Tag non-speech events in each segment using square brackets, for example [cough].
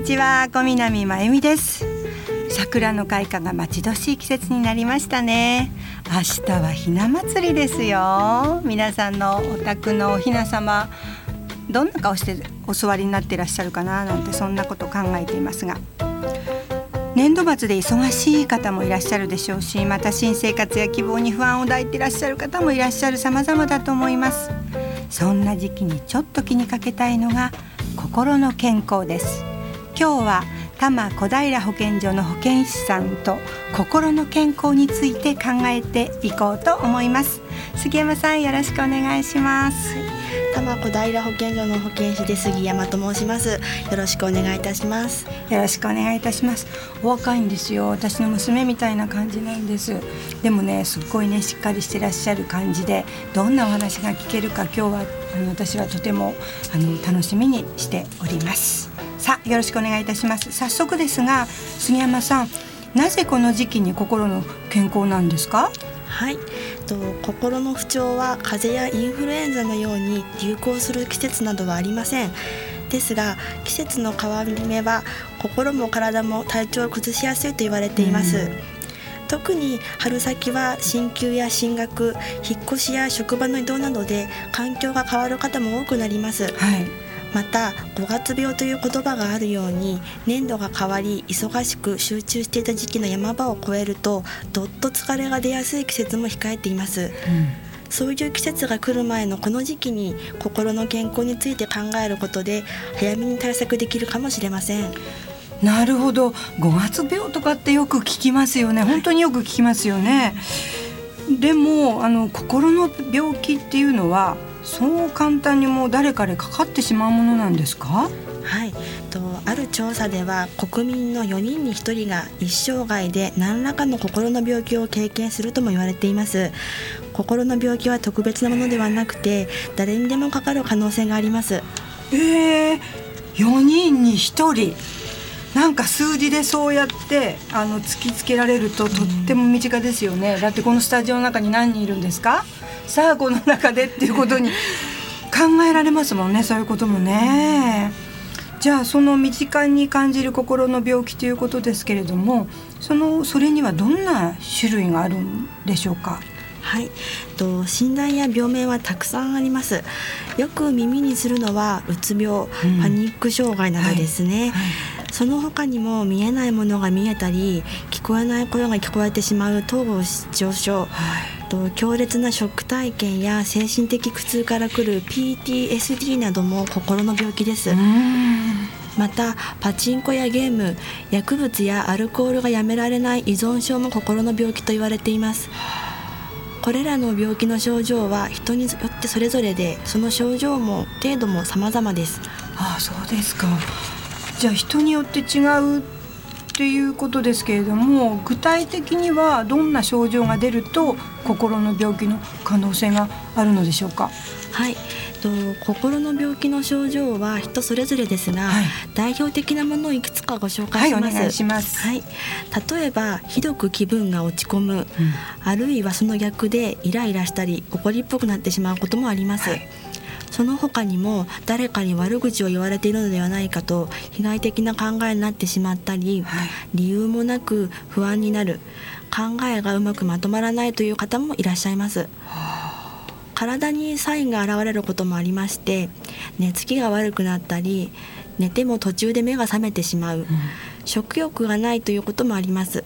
にちは小南真由美です。桜の開花が待ち遠しい季節になりましたね。明日はひな祭りですよ。皆さんのお宅のおひな様どんな顔してお座りになっていらっしゃるかななんてそんなこと考えていますが。年度末で忙しい方もいらっしゃるでしょうしまた新生活や希望に不安を抱いていらっしゃる方もいらっしゃる様々だと思います。そんな時期にちょっと気にかけたいのが心の健康です。今日は多摩小平保健所の保健師さんと心の健康について考えていこうと思います。杉山さんよろしくお願いします、多摩小平保健所の保健師で杉山と申します。よろしくお願いいたします。よろしくお願いいたします。お若いんですよ。私の娘みたいな感じなんです。でもねすっごいねしっかりしてらっしゃる感じでどんなお話が聞けるか今日はあの私はとてもあの楽しみにしておりますさあよろしくお願いいたします。早速ですが杉山さんなぜこの時期に心の健康なんですか？はい。と心の不調は風邪やインフルエンザのように流行する季節などはありません。ですが季節の変わり目は心も体も体調を崩しやすいと言われています、特に春先は進級や進学引っ越しや職場の移動などで環境が変わる方も多くなります、はいまた5月病という言葉があるように年度が変わり忙しく集中していた時期の山場を越えるとどっと疲れが出やすい季節も控えています、うん、そういう季節が来る前のこの時期に心の健康について考えることで早めに対策できるかもしれません。なるほど。5月病とかってよく聞きますよね。本当によく聞きますよね、でもあの心の病気っていうのはそう簡単にもう誰かでかかってしまうものなんですか？はい。とある調査では国民の4人に1人が一生涯で何らかの心の病気を経験するとも言われています。心の病気は特別なものではなくて誰にでもかかる可能性があります。えー、4人に1人？なんか数字でそうやってあの突きつけられるととっても身近ですよね、だってこのスタジオの中に何人いるんですか？さあこの中でっていうことに [laughs] 考えられますもんねそういうこともね。じゃあその身近に感じる心の病気ということですけれどもそのそれにはどんな種類があるんでしょうか？はい。と診断や病名はたくさんあります。よく耳にするのはうつ病、うん、パニック障害などですね、はいはいその他にも見えないものが見えたり聞こえない声が聞こえてしまう統合失調症、はい、と強烈なショック体験や精神的苦痛からくる PTSD なども心の病気です。またパチンコやゲーム薬物やアルコールがやめられない依存症も心の病気と言われています。これらの病気の症状は人によってそれぞれでその症状も程度も様々です。ああそうですかじゃあ人によって違うっていうことですけれども具体的にはどんな症状が出ると心の病気の可能性があるのでしょうか？はい。と心の病気の症状は人それぞれですが、はい、代表的なものをいくつかご紹介します。はい、します。はい、例えばひどく気分が落ち込む、うん、あるいはその逆でイライラしたり怒りっぽくなってしまうこともあります。はいその他にも誰かに悪口を言われているのではないかと被害的な考えになってしまったり、はい、理由もなく不安になる。考えがうまくまとまらないという方もいらっしゃいます。体にサインが現れることもありまして寝つきが悪くなったり寝ても途中で目が覚めてしまう、うん、食欲がないということもあります。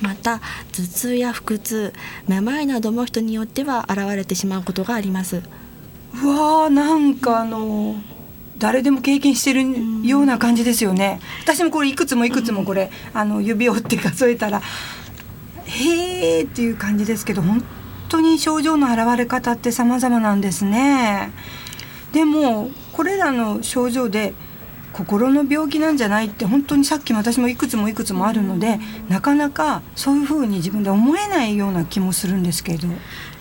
また頭痛や腹痛めまいなども人によっては現れてしまうことがありますうわーなんかあの誰でも経験してるような感じですよね。私もこれいくつもいくつもこれ、あの指を折って数えたらへえっていう感じですけど本当に症状の現れ方って様々なんですね。でもこれらの症状で心の病気なんじゃないって本当にさっきも私もいくつもいくつもあるのでなかなかそういうふうに自分で思えないような気もするんですけど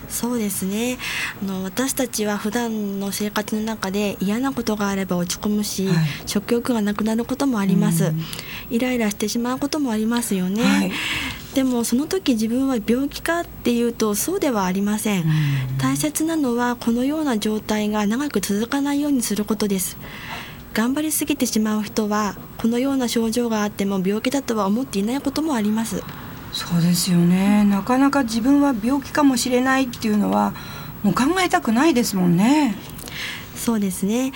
そうですね。あの私たちは普段の生活の中で嫌なことがあれば落ち込むし、はい、食欲がなくなることもあります、イライラしてしまうこともありますよね、はい、でもその時自分は病気かっていうとそうではありません、大切なのはこのような状態が長く続かないようにすることです。頑張りすぎてしまう人はこのような症状があっても病気だとは思っていないこともありますそうですよね。なかなか自分は病気かもしれないっていうのはもう考えたくないですもんね。そうですね。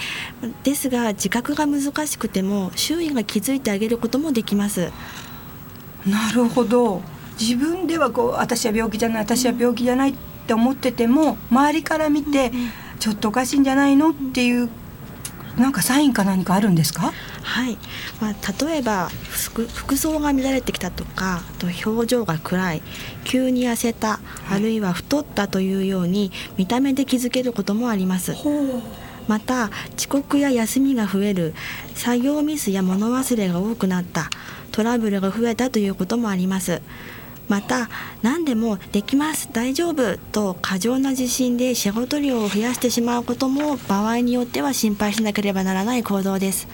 ですが自覚が難しくても周囲が気づいてあげることもできます。なるほど。自分ではこう私は病気じゃない私は病気じゃないって思ってても周りから見て、ちょっとおかしいんじゃないのっていうなんかサインか何かあるんですか？はい、まあ、例えば服装が乱れてきたとかと表情が暗い急に痩せた、はい、あるいは太ったというように見た目で気づけることもあります。また遅刻や休みが増える作業ミスや物忘れが多くなったトラブルが増えたということもありますまた何でもできます。大丈夫。と過剰な自信で仕事量を増やしてしまうことも場合によっては心配しなければならない行動です。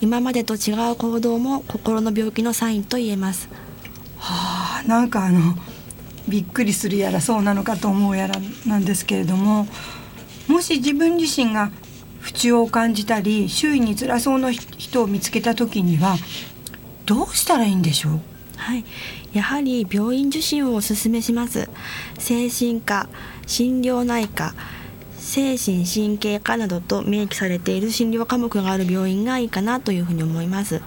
今までと違う行動も心の病気のサインと言えます。はあなんかあのびっくりするやらそうなのかと思うやらなんですけれどももし自分自身が不調を感じたり周囲に辛そうな人を見つけた時にはどうしたらいいんでしょう？はい、やはり病院受診をお勧めします。精神科心療内科精神神経科などと明記されている診療科目がある病院がいいかなというふうに思います。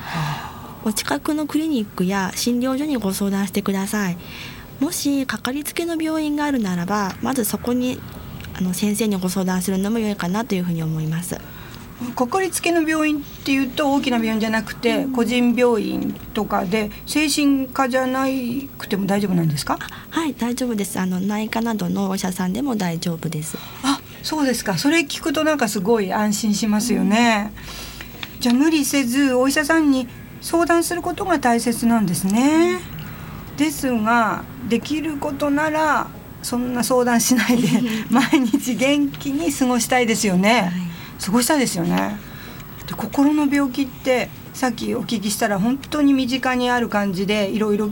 お近くのクリニックや診療所にご相談してください。もしかかりつけの病院があるならばまずそこにあの先生にご相談するのも良いかなというふうに思いますかかりつけの病院っていうと大きな病院じゃなくて、個人病院とかで精神科じゃなくても大丈夫なんですか？はい大丈夫です。あの内科などのお医者さんでも大丈夫です。あそうですか。それ聞くとなんかすごい安心しますよね、うん、じゃあ無理せずお医者さんに相談することが大切なんですね、ですができることならそんな相談しないで [laughs] 毎日元気に過ごしたいですよね、はい過ごしたいですよね。で心の病気ってさっきお聞きしたら本当に身近にある感じでいろいろ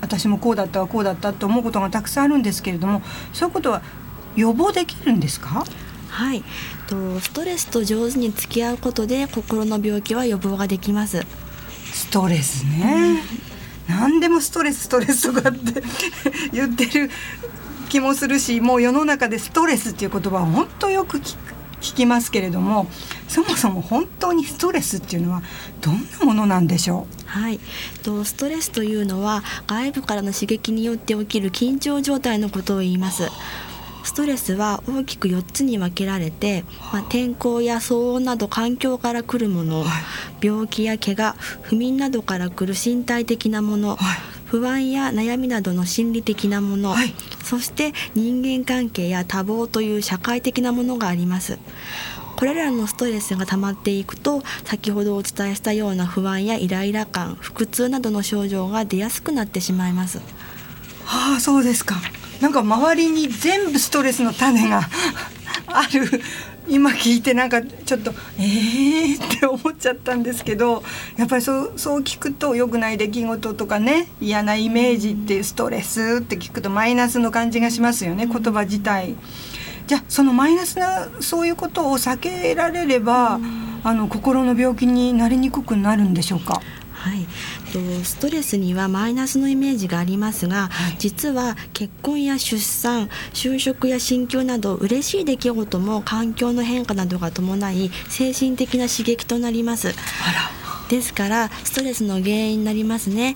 私もこうだったわこうだったと思うことがたくさんあるんですけれどもそういうことは予防できるんですか？はい。とストレスと上手に付き合うことで心の病気は予防ができます。ストレスね、うん、何でもストレスストレスとかって [laughs] 言ってる気もするしもう世の中でストレスっていう言葉は本当よく聞聞きますけれどもそもそも本当にストレスっていうのはどんなものなんでしょう？はい。とストレスというのは外部からの刺激によって起きる緊張状態のことを言います。ストレスは大きく4つに分けられて、まあ、天候や騒音など環境から来るもの、はい、病気や怪我不眠などから来る身体的なもの、はい、不安や悩みなどの心理的なもの、はい、そして人間関係や多忙という社会的なものがあります。これらのストレスが溜まっていくと先ほどお伝えしたような不安やイライラ感腹痛などの症状が出やすくなってしまいます。はあそうですか。なんか周りに全部ストレスの種が [laughs] ある今聞いてなんかちょっとえーって思っちゃったんですけどやっぱりそうそう聞くと良くない出来事とかね嫌なイメージってストレスって聞くとマイナスの感じがしますよね言葉自体。じゃあそのマイナスなそういうことを避けられればあの心の病気になりにくくなるんでしょうか？はい、ストレスにはマイナスのイメージがありますが、はい、実は結婚や出産就職や心境など嬉しい出来事も環境の変化などが伴い精神的な刺激となります。ですからストレスの原因になりますね。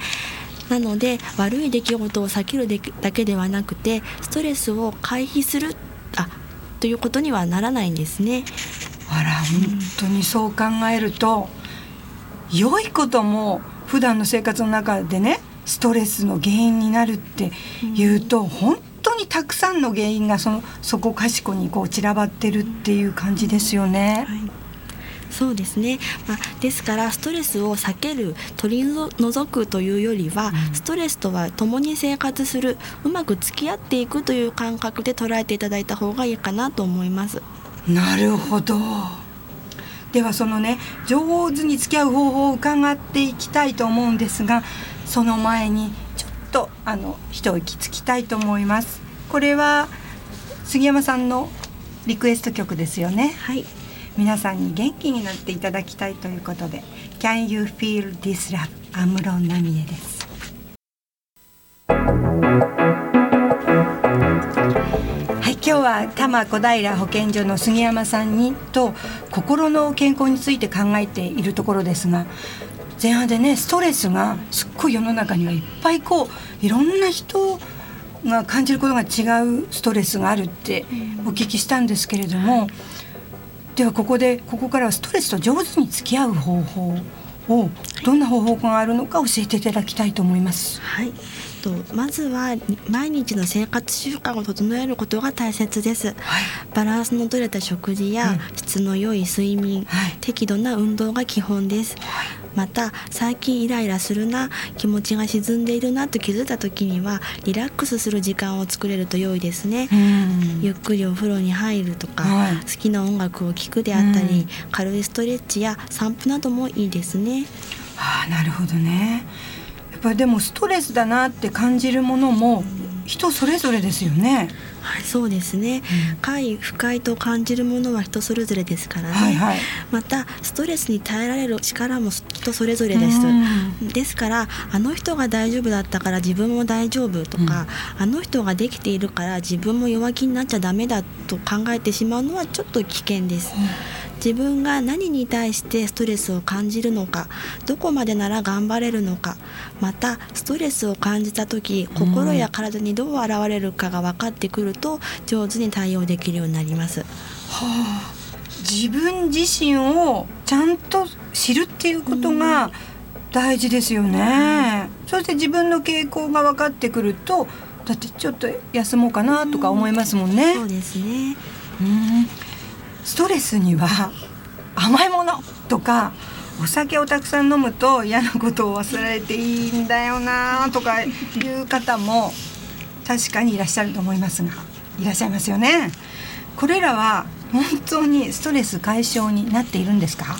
なので悪い出来事を避けるだけではなくてストレスを回避するあということにはならないんですね。あら本当にそう考えると、良いことも普段の生活の中でねストレスの原因になるっていうと、うん、本当にたくさんの原因がそのそこかしこにこう散らばってるっていう感じですよね。はい。そうですね、まあ、ですからストレスを避ける取り除くというよりは、うん、ストレスとは共に生活するうまく付き合っていくという感覚で捉えていただいた方がいいかなと思います。なるほどではそのね上手に付き合う方法を伺っていきたいと思うんですがその前にちょっとあの一息つきたいと思います。これは杉山さんのリクエスト曲ですよね。はい。皆さんに元気になっていただきたいということで Can you feel this love? 安室奈美恵です。はい今日は多摩小平保健所の杉山さんにと心の健康について考えているところですが前半でねストレスがすっごい世の中にはいっぱいこういろんな人が感じることが違うストレスがあるってお聞きしたんですけれども、ではここでここからはストレスと上手に付き合う方法をどんな方法があるのか教えていただきたいと思います。はいとまずは毎日の生活習慣を整えることが大切です。はい、バランスの取れた食事や質の良い睡眠、はい。適度な運動が基本です。また最近イライラするな気持ちが沈んでいるなと気づいた時にはリラックスする時間を作れると良いですね、うん。ゆっくりお風呂に入るとか、はい。好きな音楽を聴くであったり、うん。軽いストレッチや散歩などもいいですね。ああなるほどね。ぱりでもストレスだなって感じるものも人それぞれですよね。はいそうですね、快不快と感じるものは人それぞれですからね、はいはい。またストレスに耐えられる力も人それぞれです、うん。ですからあの人が大丈夫だったから自分も大丈夫とか、あの人ができているから自分も弱気になっちゃダメだと考えてしまうのはちょっと危険です、自分が何に対してストレスを感じるのかどこまでなら頑張れるのかまたストレスを感じた時心や体にどう現れるかが分かってくると上手に対応できるようになりますはあ、自分自身をちゃんと知るっていうことが大事ですよね。そして自分の傾向が分かってくるとだってちょっと休もうかなとか思いますもんね。そうですねうんストレスには甘いものとかお酒をたくさん飲むと嫌なことを忘れていいんだよなとかいう方も [laughs] 確かにいらっしゃると思いますがいらっしゃいますよね。これらは本当にストレス解消になっているんですか？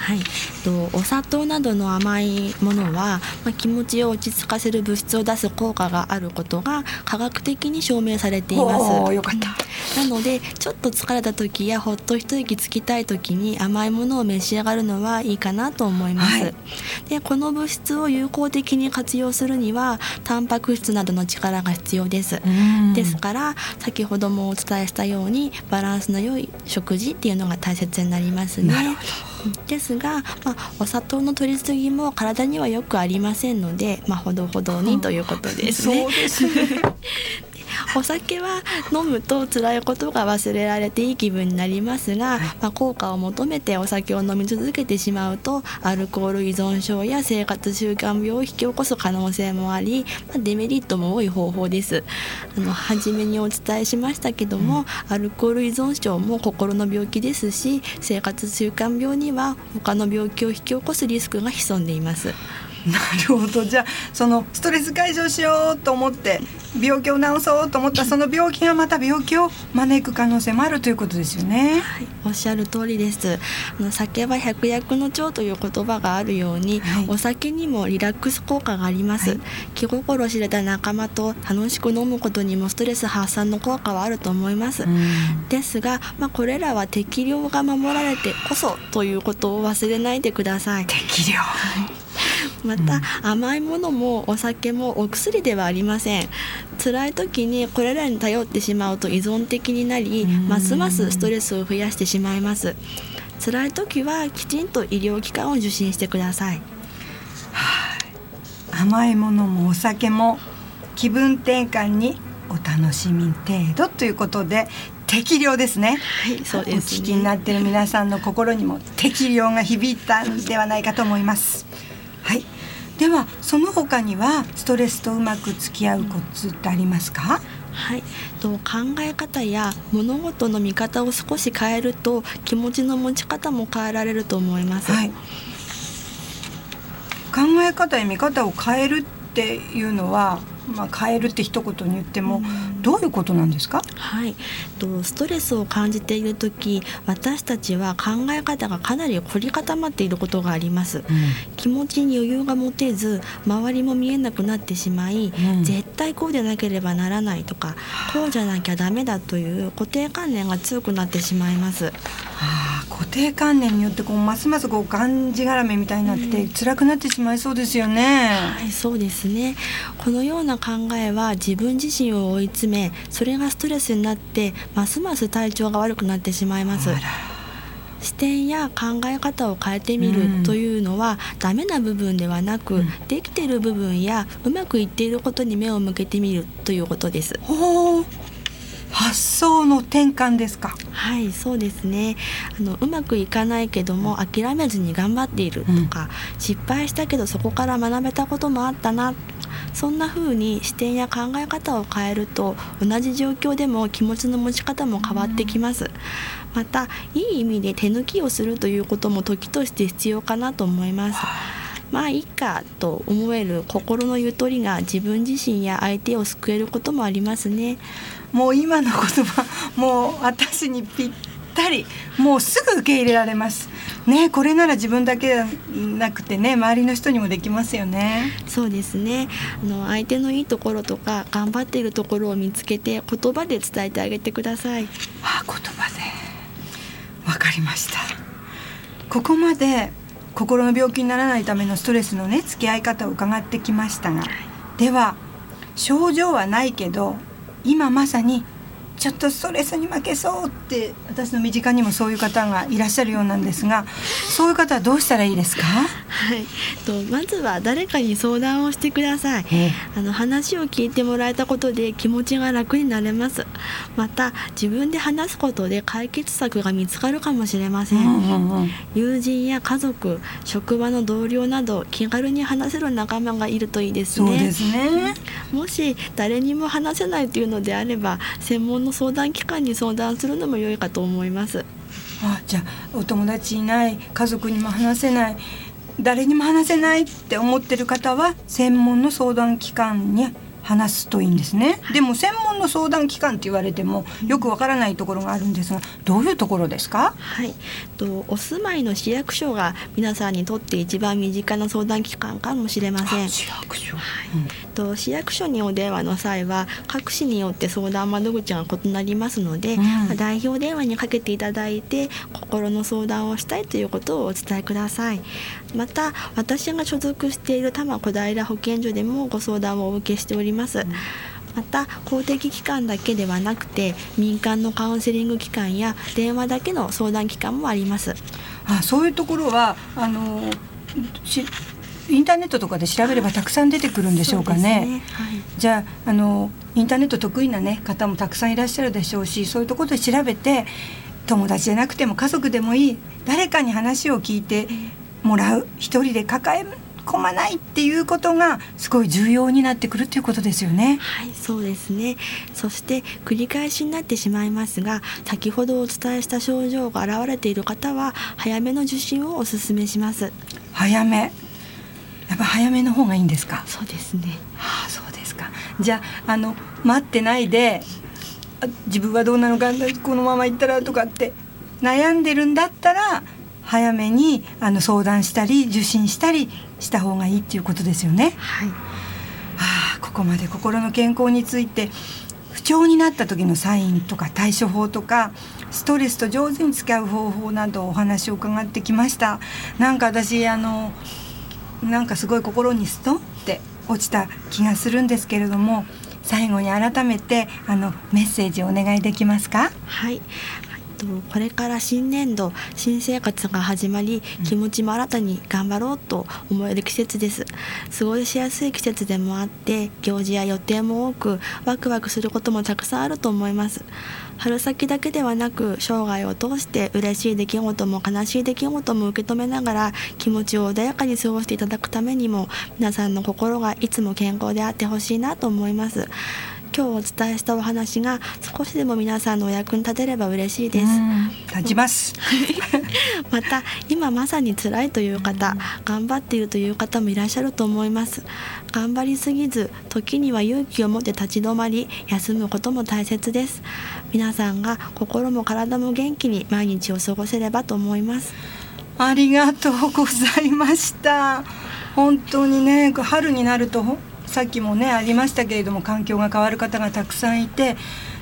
はい、とお砂糖などの甘いものは、まあ、気持ちを落ち着かせる物質を出す効果があることが科学的に証明されています。よかったなのでちょっと疲れた時やほっと一息つきたい時に甘いものを召し上がるのはいいかなと思います。はいでこの物質を有効的に活用するにはタンパク質などの力が必要です。ですから先ほどもお伝えしたようにバランスの良い食事っていうのが大切になりますねなるほ。[laughs] ですが、まあ、お砂糖の摂りすぎも体にはよくありませんので、まあ、ほどほどにということですね。そうですね。[laughs] [laughs] お酒は飲むと辛いことが忘れられていい気分になりますが、まあ、効果を求めてお酒を飲み続けてしまうとアルコール依存症や生活習慣病を引き起こす可能性もあり、まあ、デメリットも多い方法です。あの初めにお伝えしましたけども、アルコール依存症も心の病気ですし生活習慣病には他の病気を引き起こすリスクが潜んでいますなるほどじゃあそのストレス解消しようと思って病気を治そうと思ったその病気がまた病気を招く可能性もあるということですよね。はい、おっしゃる通りです。あの酒は百薬の長という言葉があるように、はいお酒にもリラックス効果があります。はい気心知れた仲間と楽しく飲むことにもストレス発散の効果はあると思います。ですが、まあ、これらは適量が守られてこそということを忘れないでください。適量。また、甘いものもお酒もお薬ではありません。辛い時にこれらに頼ってしまうと依存的になりうん。ますますストレスを増やしてしまいます。辛い時はきちんと医療機関を受診してください。甘いものもお酒も気分転換にお楽しみ程度ということで適量ですね。はいそうおです聞きになねっている皆さんの心にも適量が響いたんではないかと思います。はい。ではその他にはストレスとうまく付き合うコツってありますか？はい、と考え方や物事の見方を少し変えると気持ちの持ち方も変えられると思います、はい。考え方や見方を変えるっていうのは、まあ変えるって一言に言ってもどういうことなんですか？はい、とストレスを感じている時私たちは考え方がかなり凝り固まっていることがあります。気持ちに余裕が持てず周りも見えなくなってしまい、うん。絶対こうでなければならないとかこうじゃなきゃダメだという固定観念が強くなってしまいます。ああ。固定観念によってこうますますこうがんじがらめみたいになって、辛くなってしまいそうですよね。はい、そうですね。このような考えは自分自身を追い詰め、それがストレスになってますます体調が悪くなってしまいます。視点や考え方を変えてみるというのは、うん、ダメな部分ではなく、うん、できている部分やうまくいっていることに目を向けてみるということです。発想の転換ですか。はいそうですね。あのうまくいかないけども諦めずに頑張っているとか、うん、失敗したけどそこから学べたこともあったなそんな風に視点や考え方を変えると同じ状況でも気持ちの持ち方も変わってきます、うん、またいい意味で手抜きをするということも時として必要かなと思います。まあいいかと思える心のゆとりが自分自身や相手を救えることもありますね。もう今の言葉もう私にぴったりもうすぐ受け入れられます。ねこれなら自分だけじゃなくてね周りの人にもできますよね。そうですね。あの相手のいいところとか頑張っているところを見つけて言葉で伝えてあげてください。あ言葉で。わかりました。ここまで心の病気にならないためのストレスのね付き合い方を伺ってきましたがでは症状はないけど今まさにちょっとストレスに負けそうって私の身近にもそういう方がいらっしゃるようなんですがそういう方はどうしたらいいですか？はい。とまずは誰かに相談をしてください、あの話を聞いてもらえたことで気持ちが楽になれます。また自分で話すことで解決策が見つかるかもしれませんうんうんうん、友人や家族職場の同僚など気軽に話せる仲間がいるといいですね。そうですね。もし誰にも話せないというのであれば専門の相談機関に相談するのも良いかと思います。あじゃあお友達いない家族にも話せない誰にも話せないって思ってる方は専門の相談機関に話すといいんですね。でも専門の相談機関って言われてもよくわからないところがあるんですがどういうところですか？はい。とお住まいの市役所が皆さんにとって一番身近な相談機関かもしれません。市役所、はい。うん、と市役所にお電話の際は各市によって相談窓口が異なりますので、うん、代表電話にかけていただいて心の相談をしたいということをお伝えください。また私が所属している多摩小平保健所でもご相談をお受けしております、うん。また公的機関だけではなくて民間のカウンセリング機関や電話だけの相談機関もあります。あそういうところはあのインターネットとかで調べればたくさん出てくるんでしょうかね。ねはい、じゃああのインターネット得意な、ね、方もたくさんいらっしゃるでしょうしそういうところで調べて友達じゃなくても家族でもいい誰かに話を聞いてもらう一人で抱え込まないっていうことがすごい重要になってくるということですよね。はいそうですねそして繰り返しになってしまいますが先ほどお伝えした症状が現れている方は早めの受診をお勧めします。早めやっぱ早めの方がいいんですか？そうですね。はあそうですかじゃああの待ってないで自分はどうなのかこのまま行ったらとかって悩んでるんだったら早めにあの相談したり受診したりした方がいいっていうことですよね。はい、あここまで心の健康について不調になった時のサインとか対処法とかストレスと上手に付き合う方法などお話を伺ってきましたなんか私あのなんかすごい心にストンって落ちた気がするんですけれども最後に改めてあのメッセージをお願いできますか？はい。とこれから新年度新生活が始まり気持ちも新たに頑張ろうと思える季節です。過ごしやすい季節でもあって行事や予定も多くワクワクすることもたくさんあると思います。春先だけではなく生涯を通して嬉しい出来事も悲しい出来事も受け止めながら気持ちを穏やかに過ごしていただくためにも皆さんの心がいつも健康であってほしいなと思います今日お伝えしたお話が少しでも皆さんのお役に立てれば嬉しいです。立ちます。[laughs] また今まさに辛いという方頑張っているという方もいらっしゃると思います。頑張りすぎず時には勇気を持って立ち止まり休むことも大切です。皆さんが心も体も元気に毎日を過ごせればと思います。ありがとうございました。本当にね春になるとさっきもねありましたけれども環境が変わる方がたくさんいて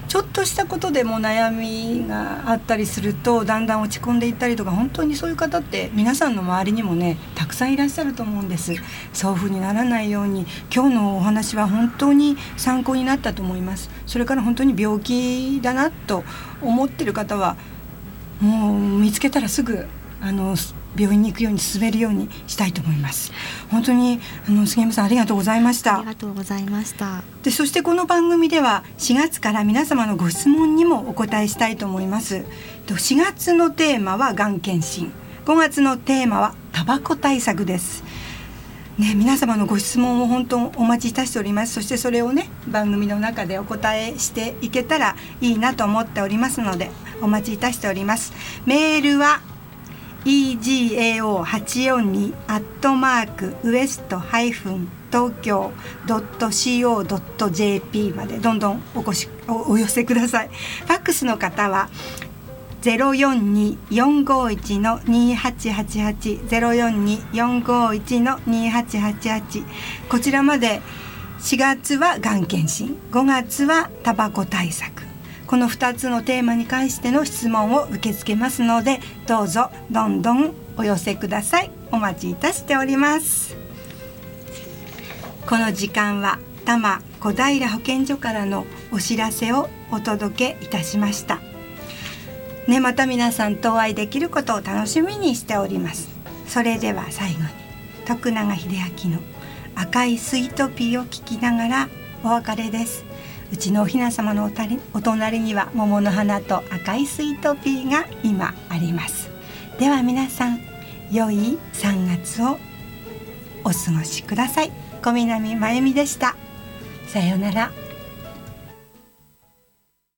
ちょっとしたことでも悩みがあったりするとだんだん落ち込んでいったりとか本当にそういう方って皆さんの周りにもねたくさんいらっしゃると思うんです。そういう風にならないように今日のお話は本当に参考になったと思います。それから本当に病気だなと思ってる方はもう見つけたらすぐあの病院に行くように進めるようにしたいと思います。本当にあの杉山さんありがとうございました。ありがとうございました。でそしてこの番組では4月から皆様のご質問にもお答えしたいと思います。4月のテーマはがん検診。5月のテーマはタバコ対策です。ね、皆様のご質問を本当お待ちいたしております。そしてそれをね番組の中でお答えしていけたらいいなと思っておりますのでお待ちいたしております。メールは egao842 アットマークウエストハイフン東京 .co.jp までどんどんお越しおお寄せください。ファックスの方は042451の2888 042451の2888こちらまで。4月はがん検診5月はタバコ対策。この2つのテーマに関しての質問を受け付けますのでどうぞどんどんお寄せください。お待ちいたしております。この時間は多摩小平保健所からのお知らせをお届けいたしました。ねまた皆さんとお会いできることを楽しみにしております。それでは最後に徳永英明の赤いスイートピーを聞きながらお別れです。うちのお雛様のおたりお隣には桃の花と赤いスイートピーが今あります。では皆さん良い3月をお過ごしください。小南真由美でした。さようなら。